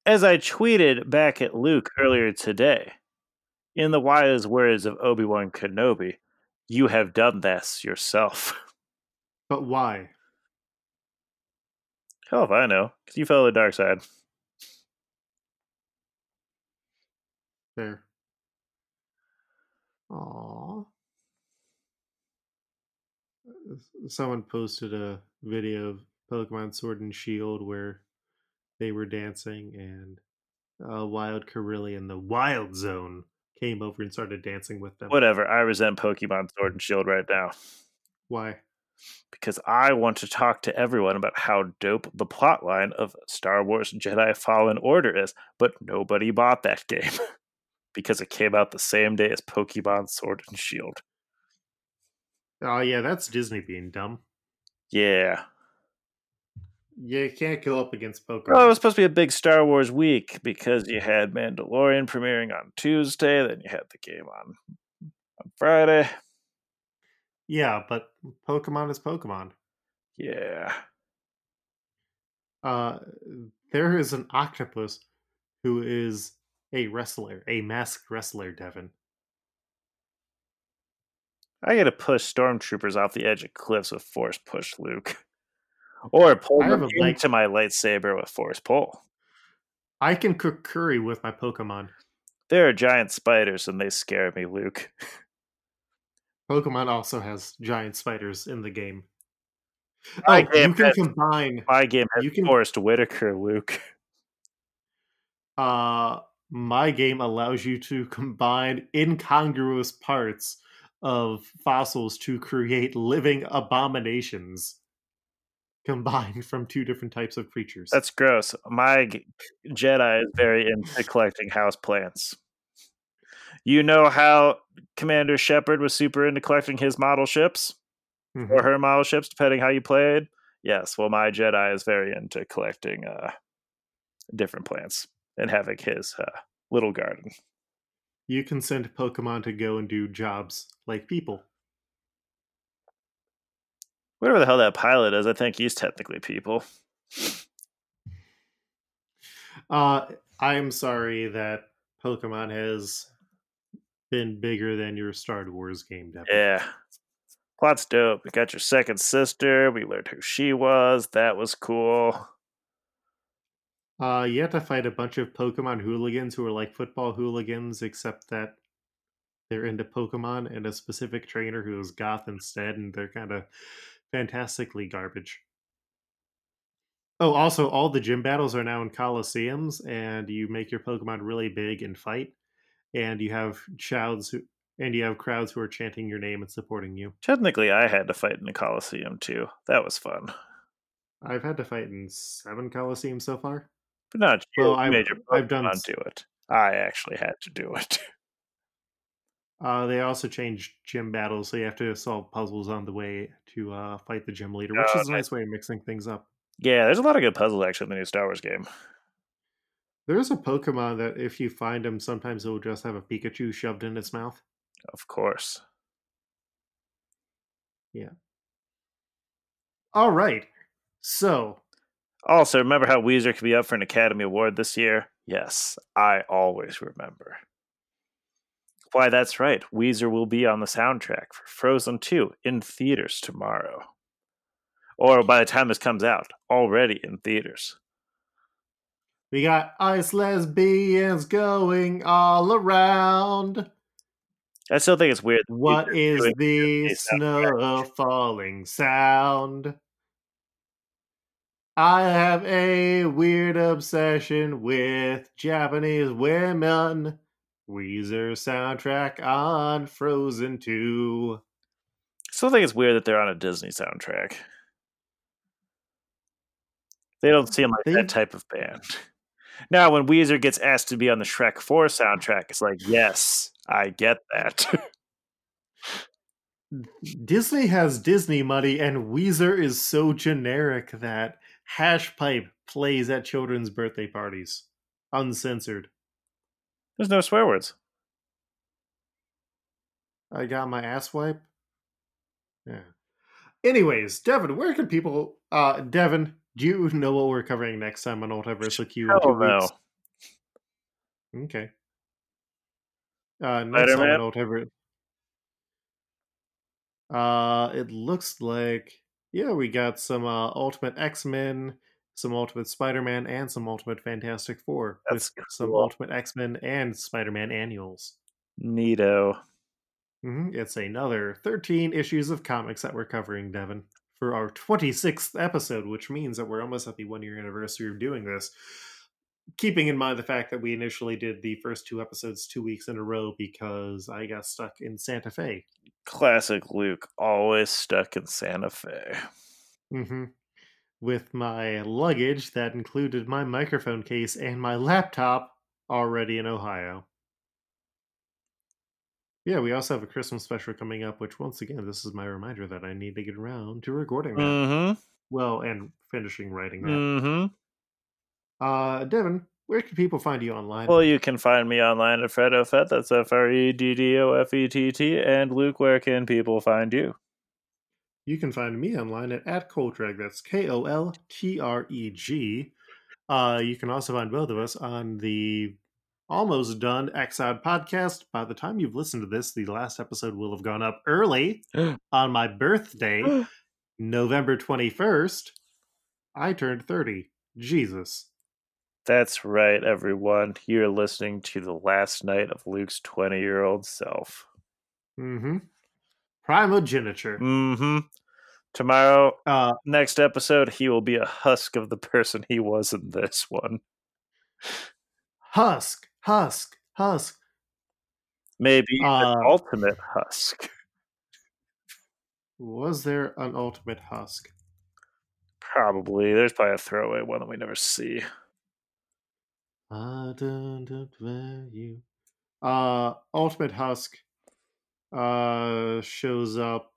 As I tweeted back at Luke earlier today, in the wise words of Obi Wan Kenobi, you have done this yourself. But why? Hell if I know, because you fell to the dark side. There. Aww. Someone posted a video of Pokemon Sword and Shield where they were dancing and a wild Corellian, the Wild Zone, came over and started dancing with them. Whatever. I resent Pokemon Sword and Shield right now. Why? Because I want to talk to everyone about how dope the plotline of Star Wars Jedi Fallen Order is, but nobody bought that game because it came out the same day as Pokemon Sword and Shield. Oh, yeah, that's Disney being dumb. Yeah. Yeah, you can't go up against Pokemon. Well, it was supposed to be a big Star Wars week because you had Mandalorian premiering on Tuesday, then you had the game on on Friday. Yeah, but Pokemon is Pokemon. Yeah. Uh, there is an octopus who is a wrestler, a masked wrestler, Devin. I gotta push stormtroopers off the edge of cliffs with force push, Luke. Or pull them have a my lightsaber with force pull. I can cook curry with my Pokemon. There are giant spiders and they scare me, Luke. Pokemon also has giant spiders in the game. My oh, game you can has- combine My game has You can- Forest Whitaker, Luke. uh my game allows you to combine incongruous parts of fossils to create living abominations combined from two different types of creatures. That's gross. My Jedi is very into collecting house plants. You know how Commander Shepard was super into collecting his model ships Mhm. or her model ships, depending how you played. Yes, well, my Jedi is very into collecting uh, different plants and having his uh, little garden. you can send Pokemon to go and do jobs like people. Whatever the hell that pilot is, I think he's technically people. Uh, I'm sorry that Pokemon has been bigger than your Star Wars game. Devin. Yeah. Plot's dope. We got your second sister. We learned who she was. That was cool. Uh, you have to fight a bunch of Pokemon hooligans who are like football hooligans, except that they're into Pokemon and a specific trainer who is goth instead, and they're kind of fantastically garbage. Oh, also, all the gym battles are now in coliseums, and you make your Pokemon really big and fight, and you have crowds who, and you have crowds who are chanting your name and supporting you. Technically, I had to fight in a Coliseum too. That was fun. I've had to fight in seven coliseums so far. But not you. Well, I've- I've done do it. I actually had to do it. Uh, they also changed gym battles, so you have to solve puzzles on the way to uh, fight the gym leader, which Oh, is a nice way of mixing things up. yeah, there's a lot of good puzzles actually in the new Star Wars game. There is a Pokemon that, if you find him, sometimes it will just have a Pikachu shoved in its mouth. Of course. Yeah. All right, so Also, remember how Weezer could be up for an Academy Award this year? Yes, I always remember. Why, that's right. Weezer will be on the soundtrack for Frozen 2 in theaters tomorrow. Or by the time this comes out, already in theaters. we got ice lesbians going all around. I still think it's weird. What is the snow falling sound? I have a weird obsession with Japanese women. Weezer soundtrack on Frozen 2. I still think it's weird that they're on a Disney soundtrack. They don't seem like They- that type of band. Now, when Weezer gets asked to be on the Shrek 4 soundtrack, it's like, yes, I get that. Disney has Disney money, and Weezer is so generic that Hash Pipe plays at children's birthday parties, uncensored. There's no swear words. I got my ass wipe. Yeah. Anyways, Devin, where can people? Uh, Devin, do you know what we're covering next time on Ultiversal Q in two no. Okay. Uh, next time Spider-Man? on Ultiverse. Uh, it looks like yeah, we got some uh, Ultimate X Men, some Ultimate Spider Man, and some Ultimate Fantastic Four That's with some. Ultimate X Men and Spider Man annuals. Neato. hmm It's another 13 issues of comics that we're covering, Devin, for our 26th episode, which means that we're almost at the one year anniversary of doing this. Keeping in mind the fact that we initially did the first two episodes two weeks in a row because I got stuck in Santa Fe. Classic Luke, always stuck in Santa Fe. hmm With my luggage that included my microphone case and my laptop already in Ohio. Yeah, we also have a Christmas special coming up, which once again, this is my reminder that I need to get around to recording that. Mm Well, and finishing writing that. Mm hmm. Uh, Devin, where can people find you online? Well, you can find me online at FreddoFett. That's F R E D D O F E T T. And Luke, where can people find you? You can find me online at, at Koltreg. That's K O L T R E G. Uh, you can also find both of us on the almost done Exod podcast. By the time you've listened to this, the last episode will have gone up early on my birthday, November 21st. I turned 30. Jesus. That's right, everyone. You're listening to the last night of Luke's 20 year old self. Mm hmm. Primogeniture. Mm hmm. Tomorrow, Uh, next episode, he will be a husk of the person he was in this one. Husk, Husk, Husk. Maybe Uh, ultimate husk. Was there an ultimate Husk? Probably. There's probably a throwaway one that we never see. I don't don't value. Uh, Ultimate Husk uh shows up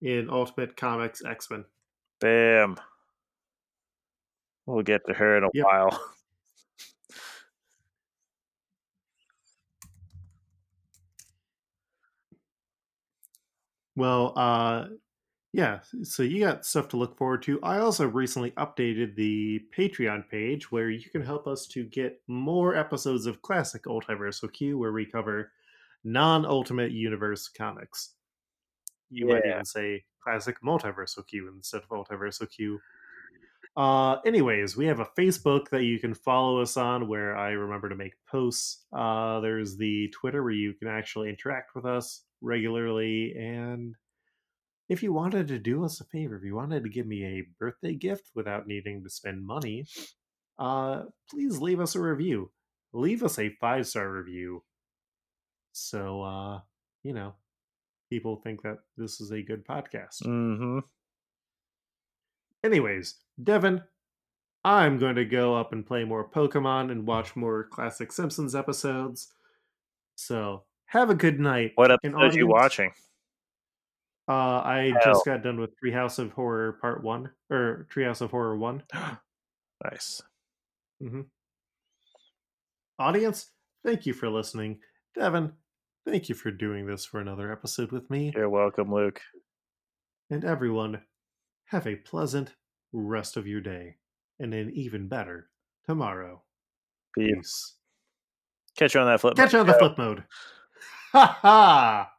in Ultimate Comics X Men. Bam. We'll get to her in a Yep. while. Well, uh, yeah, so you got stuff to look forward to. I also recently updated the Patreon page where you can help us to get more episodes of classic Ultiverse Q where we cover non Ultimate Universe comics. You might even say classic Multiversal Q instead of Multiversal Q. Uh, anyways, we have a Facebook that you can follow us on where I remember to make posts. Uh, there's the Twitter where you can actually interact with us regularly. And if you wanted to do us a favor, if you wanted to give me a birthday gift without needing to spend money, uh, please leave us a review. Leave us a five star review. So, uh, you know, people think that this is a good podcast. Mm-hmm. Anyways, Devin, I'm going to go up and play more Pokemon and watch more classic Simpsons episodes. So have a good night. What episode are you watching? Uh, I Hell. just got done with Treehouse of Horror Part One or Treehouse of Horror One. nice. Mm-hmm. Audience, thank you for listening. Devin, thank you for doing this for another episode with me. You're welcome, Luke. And everyone, have a pleasant rest of your day and an even better tomorrow. Peace. Peace. Catch you on that flip. Catch you on the flip mode. Ha ha!